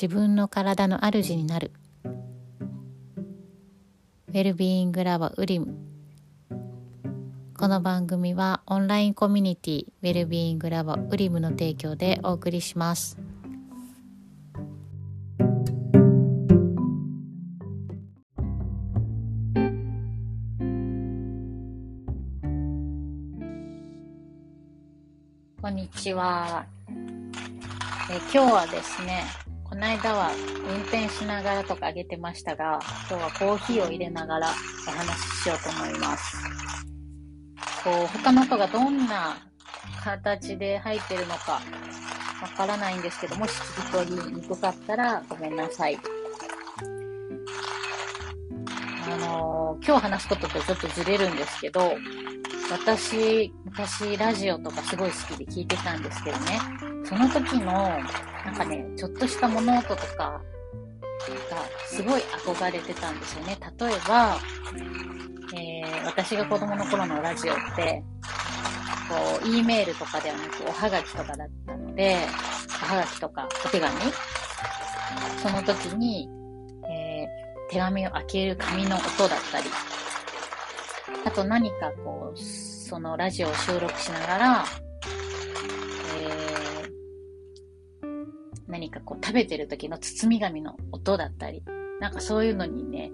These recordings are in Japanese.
自分の体の主になる。ウェルビーイングラボウリム。この番組はオンラインコミュニティウェルビーイングラボウリムの提供でお送りします。こんにちは。え今日はですねこの間は運転しながらとかあげてましたが、今日はコーヒーを入れながらお話ししようと思います。こう、他の音がどんな形で入ってるのかわからないんですけどもし聞き取りにくかったらごめんなさい。あのー、今日話すこととちょっとずれるんですけど、私、昔ラジオとかすごい好きで聞いてたんですけどね、その時の、なんかね、ちょっとした物音とかがすごい憧れてたんですよね。例えば、えー、私が子供の頃のラジオって、こう、E メールとかではなく、おはがきとかだったので、おはがきとかお手紙その時に、えー、手紙を開ける紙の音だったり、あと何かこう、そのラジオを収録しながら、何かこう食べてる時の包み紙の音だったり、なんかそういうのにね、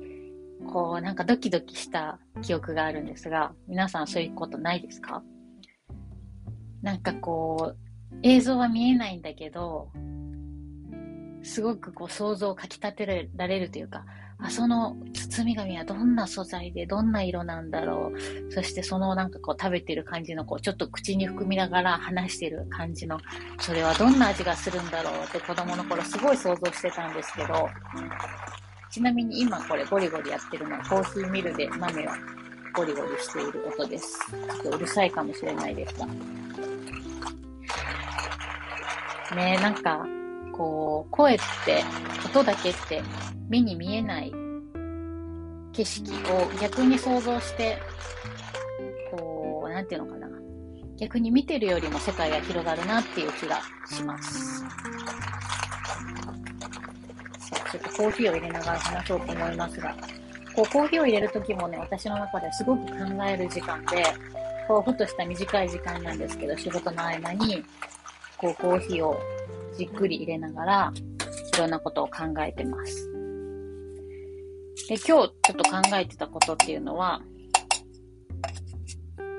こうなんかドキドキした記憶があるんですが、皆さんそういうことないですか？なんかこう、映像は見えないんだけど、すごくこう想像をかきたてられるというか、あ、その包み紙はどんな素材でどんな色なんだろう。そしてそのなんかこう食べてる感じのこうちょっと口に含みながら話してる感じの、それはどんな味がするんだろうって子供の頃すごい想像してたんですけど、ちなみに今これゴリゴリやってるのはコーヒーミルで豆をゴリゴリしている音です。ちょっとうるさいかもしれないですが。ねえ、なんか、こう、声って、音だけって目に見えない景色を逆に想像して、こう、なんていうのかな。逆に見てるよりも世界が広がるなっていう気がします。ちょっとコーヒーを入れながら話そうと思いますが、こう、コーヒーを入れるときもね、私の中ですごく考える時間で、こう、ふとした短い時間なんですけど、仕事の合間に、こう、コーヒーをじっくり入れながら、いろんなことを考えてます。で、今日ちょっと考えてたことっていうのは、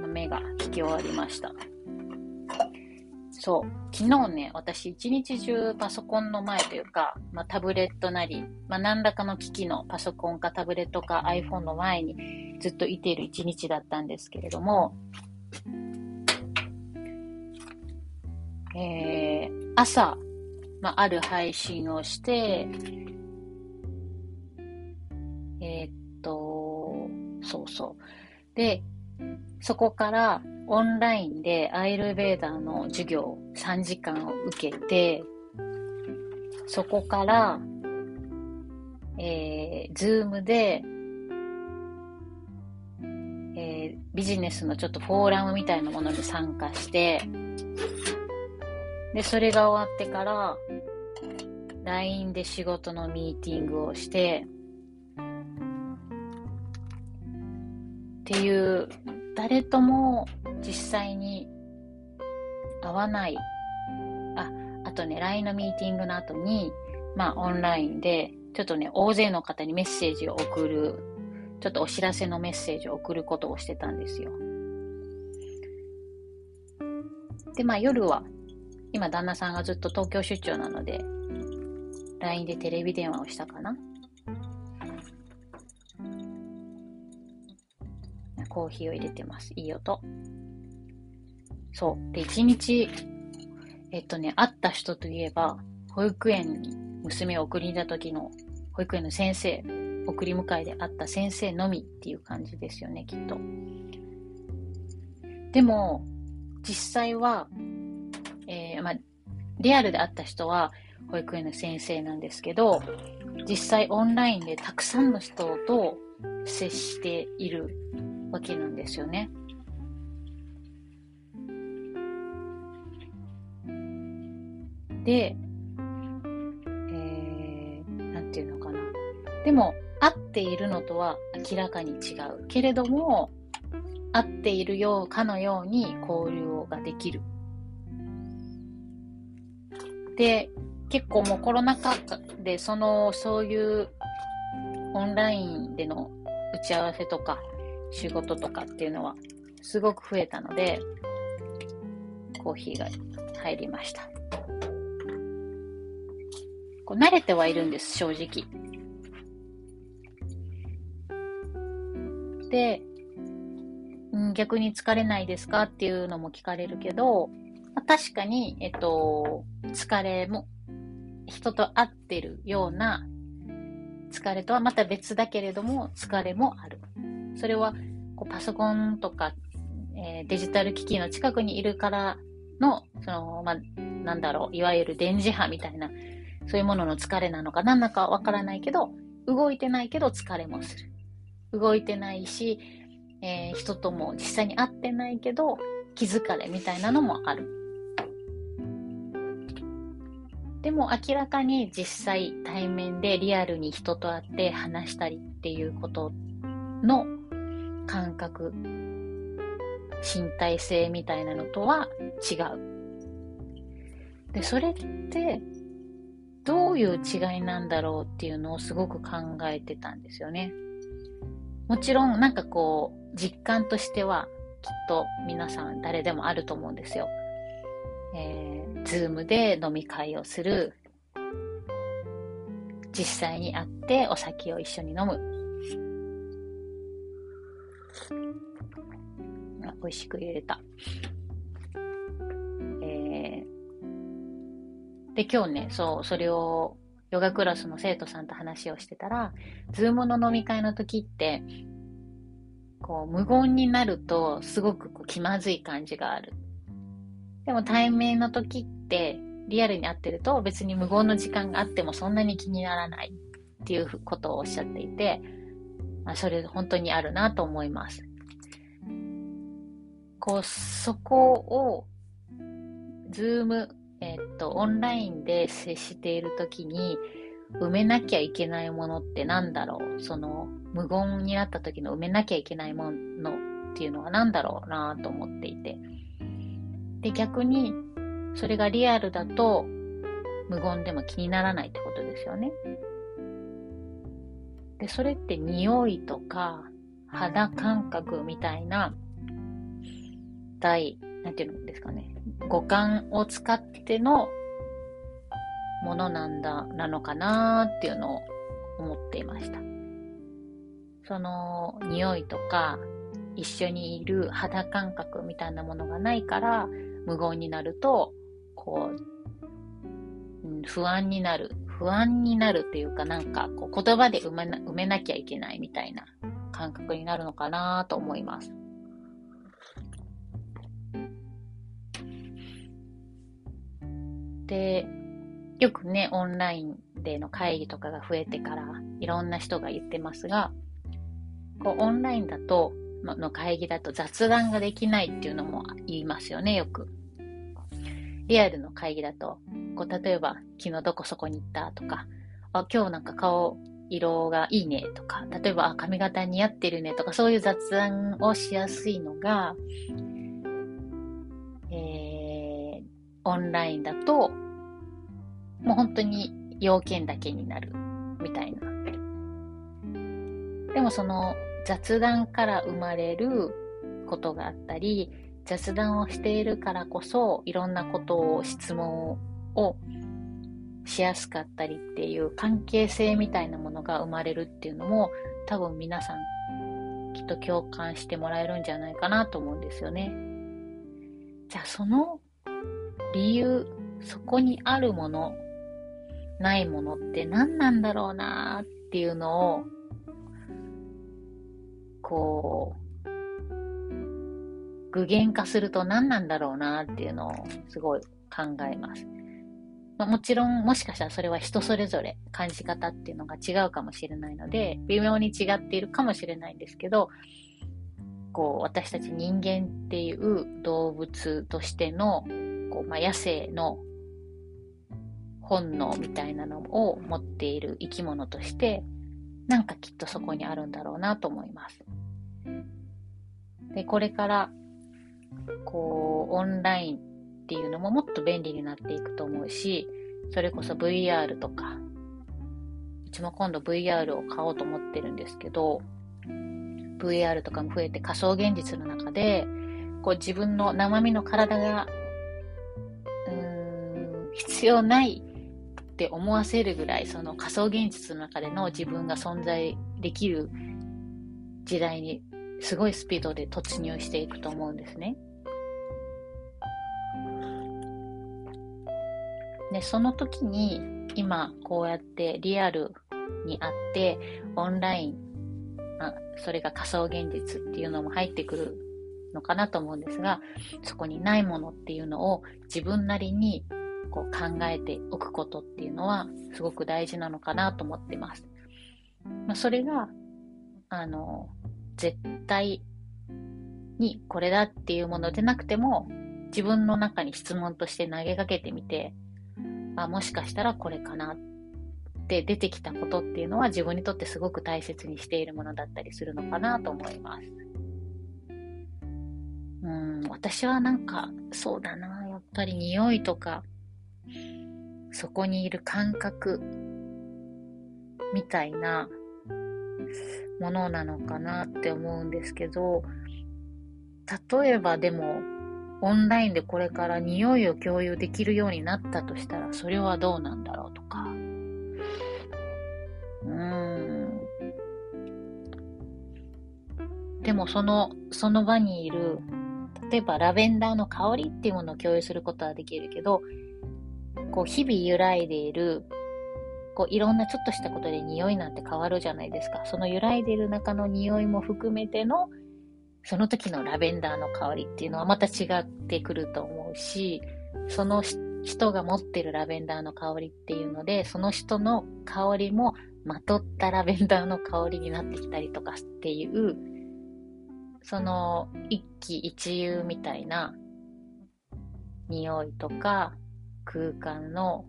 目が引き終わりました。そう。昨日ね、私一日中パソコンの前というか、まあ、タブレットなり、まあ、何らかの機器のパソコンかタブレットか iPhone の前にずっといている一日だったんですけれども、えー、朝、まあ、ある配信をして、えー、っと、そうそう。で、そこからオンラインでアイルベーダーの授業3時間を受けて、そこから、えー、ズームで、えー、ビジネスのちょっとフォーラムみたいなものに参加して、で、それが終わってから、LINE で仕事のミーティングをして、っていう、誰とも実際に会わない。あ、あとね、LINE のミーティングの後に、まあ、オンラインで、ちょっとね、大勢の方にメッセージを送る、ちょっとお知らせのメッセージを送ることをしてたんですよ。で、まあ、夜は今旦那さんがずっと東京出張なので、LINE でテレビ電話をしたかな。コーヒーを入れてます。いい音。そう。で、一日、えっとね、会った人といえば、保育園に娘を送りに行った時の保育園の先生、送り迎えで会った先生のみっていう感じですよね、きっと。でも、実際は、リアルで会った人は保育園の先生なんですけど、実際オンラインでたくさんの人と接しているわけなんですよね。で、えー、なんていうのかなでも、合っているのとは明らかに違う。けれども、合っているようかのように交流ができる。で、結構もうコロナ禍で、その、そういうオンラインでの打ち合わせとか仕事とかっていうのはすごく増えたので、コーヒーが入りました。こう慣れてはいるんです、正直。で、逆に疲れないですかっていうのも聞かれるけど、ま、確かに、えっと、疲れも、人と会ってるような疲れとはまた別だけれども、疲れもある。それは、こうパソコンとか、えー、デジタル機器の近くにいるからの、その、まあ、なんだろう、いわゆる電磁波みたいな、そういうものの疲れなのか何だかわからないけど、動いてないけど疲れもする。動いてないし、えー、人とも実際に会ってないけど、気づかれみたいなのもある。でも明らかに実際対面でリアルに人と会って話したりっていうことの感覚、身体性みたいなのとは違う。で、それってどういう違いなんだろうっていうのをすごく考えてたんですよね。もちろんなんかこう実感としてはきっと皆さん誰でもあると思うんですよ。えー、ズームで飲み会をする。実際に会ってお酒を一緒に飲む。あ美味しく入れた。えー、で、今日ね、そう、それをヨガクラスの生徒さんと話をしてたら、ズームの飲み会の時って、こう、無言になると、すごくこう気まずい感じがある。でも対面の時って、リアルに会ってると別に無言の時間があってもそんなに気にならないっていうことをおっしゃっていて、まあ、それ本当にあるなと思います。こう、そこを、ズーム、え、っと、オンラインで接しているときに、埋めなきゃいけないものって何だろう？その、無言になった時の埋めなきゃいけないものっていうのは何だろうなと思っていて。で、逆に、それがリアルだと、無言でも気にならないってことですよね。で、それって匂いとか肌感覚みたいな、第、なんていうんですかね、五感を使ってのものなんだ、なのかなーっていうのを思っていました。その匂いとか一緒にいる肌感覚みたいなものがないから無言になるとこう、うん、不安になる不安になるっていうかなんかこう言葉で埋めな埋めなきゃいけないみたいな感覚になるのかなと思います。で、よくね、オンラインでの会議とかが増えてから、いろんな人が言ってますが、こう、オンラインだと、の会議だと雑談ができないっていうのも言いますよね、よく。リアルの会議だと、こう、例えば、昨日どこそこに行ったとか、あ、今日なんか顔色がいいねとか、例えば、髪型似合ってるねとか、そういう雑談をしやすいのが、えー、オンラインだと、もう本当に要件だけになるみたいな。でもその雑談から生まれることがあったり、雑談をしているからこそいろんなことを質問をしやすかったりっていう関係性みたいなものが生まれるっていうのも多分皆さんきっと共感してもらえるんじゃないかなと思うんですよね。じゃあその理由、そこにあるものないものって何なんだろうなっていうのを、こう、具現化すると何なんだろうなっていうのをすごい考えます。まあ、もちろん、もしかしたらそれは人それぞれ感じ方っていうのが違うかもしれないので、微妙に違っているかもしれないんですけど、こう、私たち人間っていう動物としての、こう、まあ、野生の本能みたいなのを持っている生き物として、なんかきっとそこにあるんだろうなと思います。で、これから、こう、オンラインっていうのももっと便利になっていくと思うし、それこそ VR とか、うちも今度 VR を買おうと思ってるんですけど、VR とかも増えて仮想現実の中で、こう自分の生身の体が、うーん、必要ないって思わせるぐらい、その仮想現実の中での自分が存在できる時代にすごいスピードで突入していくと思うんですね。で、その時に今こうやってリアルにあってオンラインあそれが仮想現実っていうのも入ってくるのかなと思うんですがそこにないものっていうのを自分なりにこう考えておくことっていうのはすごく大事なのかなと思ってます。まあ、それがあの絶対にこれだっていうものでなくても自分の中に質問として投げかけてみてあもしかしたらこれかなって出てきたことっていうのは自分にとってすごく大切にしているものだったりするのかなと思います。うん、私はなんかそうだな、やっぱり匂いとか、そこにいる感覚みたいなものなのかなって思うんですけど、例えばでもオンラインでこれから匂いを共有できるようになったとしたら、それはどうなんだろうとか。うん。でもその、その場にいる、例えばラベンダーの香りっていうものを共有することはできるけど、こう日々揺らいでいる、こういろんなちょっとしたことで匂いなんて変わるじゃないですか。その揺らいでる中の匂いも含めてのその時のラベンダーの香りっていうのはまた違ってくると思うし、その人が持ってるラベンダーの香りっていうので、その人の香りもまとったラベンダーの香りになってきたりとかっていう、その一喜一憂みたいな匂いとか空間の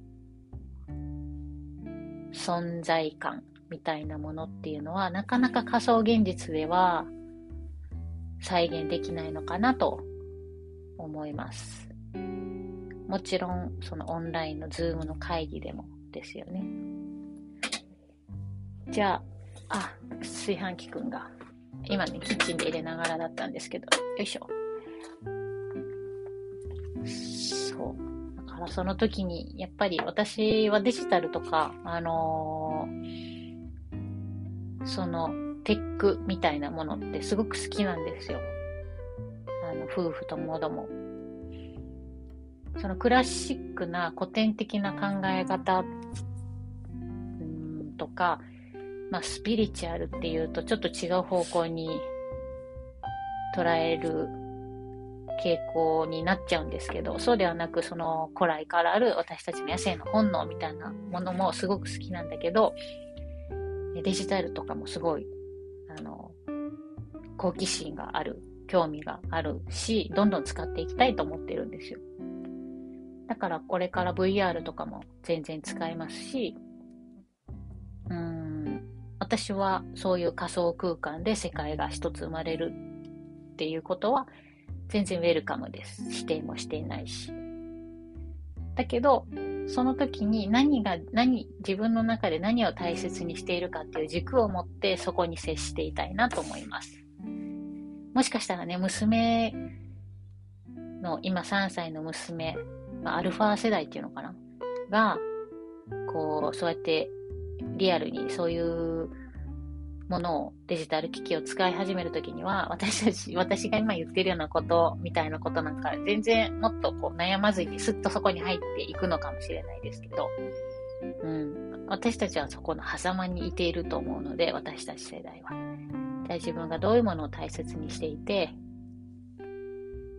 存在感みたいなものっていうのはなかなか仮想現実では再現できないのかなと思います。もちろん、そのオンラインのズームの会議でもですよね。じゃあ、あ、炊飯器くんが、今ね、キッチンで入れながらだったんですけど、よいしょ。そう。からその時に、やっぱり私はデジタルとか、あのー、その、テックみたいなものってすごく好きなんですよ。あの、夫婦ともども。そのクラシックな古典的な考え方とか、まあ、スピリチュアルっていうとちょっと違う方向に捉える傾向になっちゃうんですけど、そうではなく、その古来からある私たちの野生の本能みたいなものもすごく好きなんだけど、デジタルとかもすごいあの、好奇心がある、興味があるし、どんどん使っていきたいと思ってるんですよ。だからこれから VR とかも全然使えますし、うん、私はそういう仮想空間で世界が一つ生まれるっていうことは全然ウェルカムです。否定もしていないし。だけど、その時に何が、何、自分の中で何を大切にしているかっていう軸を持ってそこに接していたいなと思います。もしかしたらね、娘の今3歳の娘、ま、アルファ世代っていうのかな？が、こう、そうやってリアルにそういうものを、デジタル機器を使い始めるときには、私たち、私が今言ってるようなことみたいなことなんか、全然もっとこう悩まずにスッとそこに入っていくのかもしれないですけど、うん。私たちはそこの狭間にいていると思うので、私たち世代は。自分がどういうものを大切にしていて、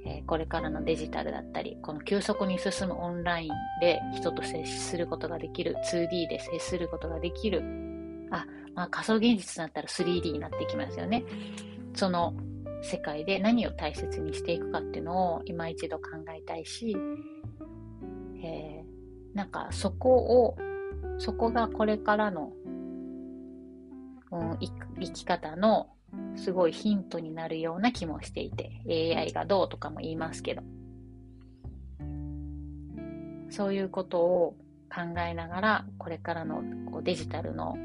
え、これからのデジタルだったり、この急速に進むオンラインで人と接することができる、2D で接することができる、あ、まあ、仮想現実だったら 3D になってきますよね。その世界で何を大切にしていくかっていうのを今一度考えたいし、えー、なんかそこを、そこがこれからのうん、生き方のすごいヒントになるような気もしていて、AI がどうとかも言いますけど、そういうことを考えながら、これからのこうデジタルの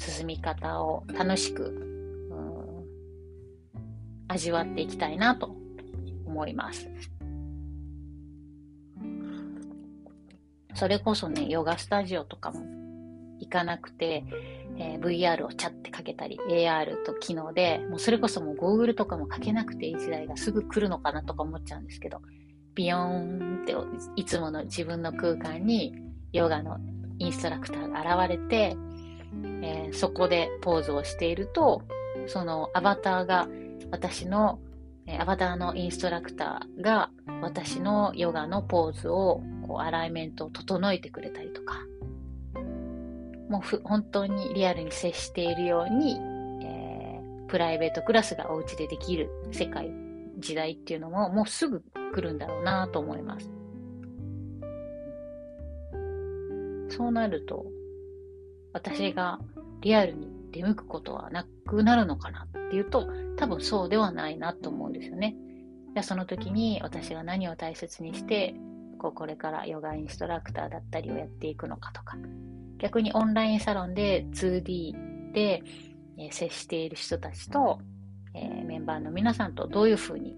進み方を楽しく、うん、味わっていきたいなと思います。それこそね、ヨガスタジオとかも行かなくて、えー、VR をチャってかけたり、AR と機能で、もうそれこそもうゴーグルとかもかけなくていい時代がすぐ来るのかなとか思っちゃうんですけど、ビヨーンっていつもの自分の空間にヨガのインストラクターが現れて、えー、そこでポーズをしていると、そのアバターが私の、え、アバターのインストラクターが私のヨガのポーズをこうアライメントを整えてくれたりとか、もうふ本当にリアルに接しているように、えー、プライベートクラスがお家でできる世界、時代っていうのももうすぐ来るんだろうなと思います。そうなると、私がリアルに出向くことはなくなるのかなっていうと、多分そうではないなと思うんですよね。じゃあその時に私が何を大切にして、こうこれからヨガインストラクターだったりをやっていくのかとか、逆にオンラインサロンで 2D で、えー、接している人たちと、えー、メンバーの皆さんとどういうふうに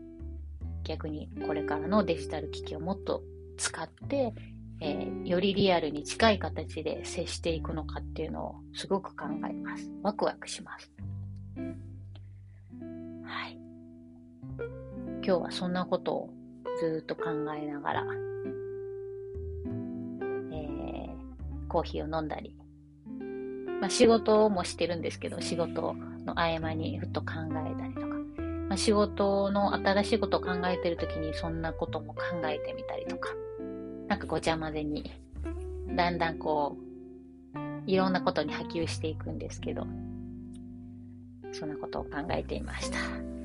逆にこれからのデジタル機器をもっと使って、えー、よりリアルに近い形で接していくのかっていうのをすごく考えます。ワクワクします。はい。今日はそんなことをずっと考えながら、えー、コーヒーを飲んだり、まあ、仕事もしてるんですけど、仕事の合間にふっと考えたりとか、まあ、仕事の新しいことを考えてるときにそんなことも考えてみたりとか、なんかごちゃ混ぜに、だんだんこう、いろんなことに波及していくんですけど、そんなことを考えていました。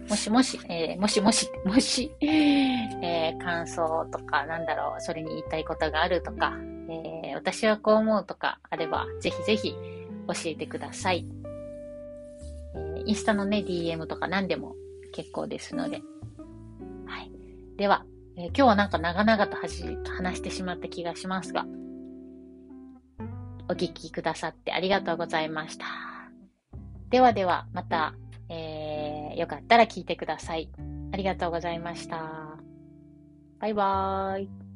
もしもし、えー、もしもし、もし、えー、感想とか、なんだろう、それに言いたいことがあるとか、えー、私はこう思うとかあれば、ぜひぜひ教えてください。えインスタのね、DM とか何でも結構ですので。はい。では、えー、今日はなんか長々と話してしまった気がしますが、お聞きくださってありがとうございました。ではでは、また、えー、よかったら聞いてください。ありがとうございました。バイバーイ。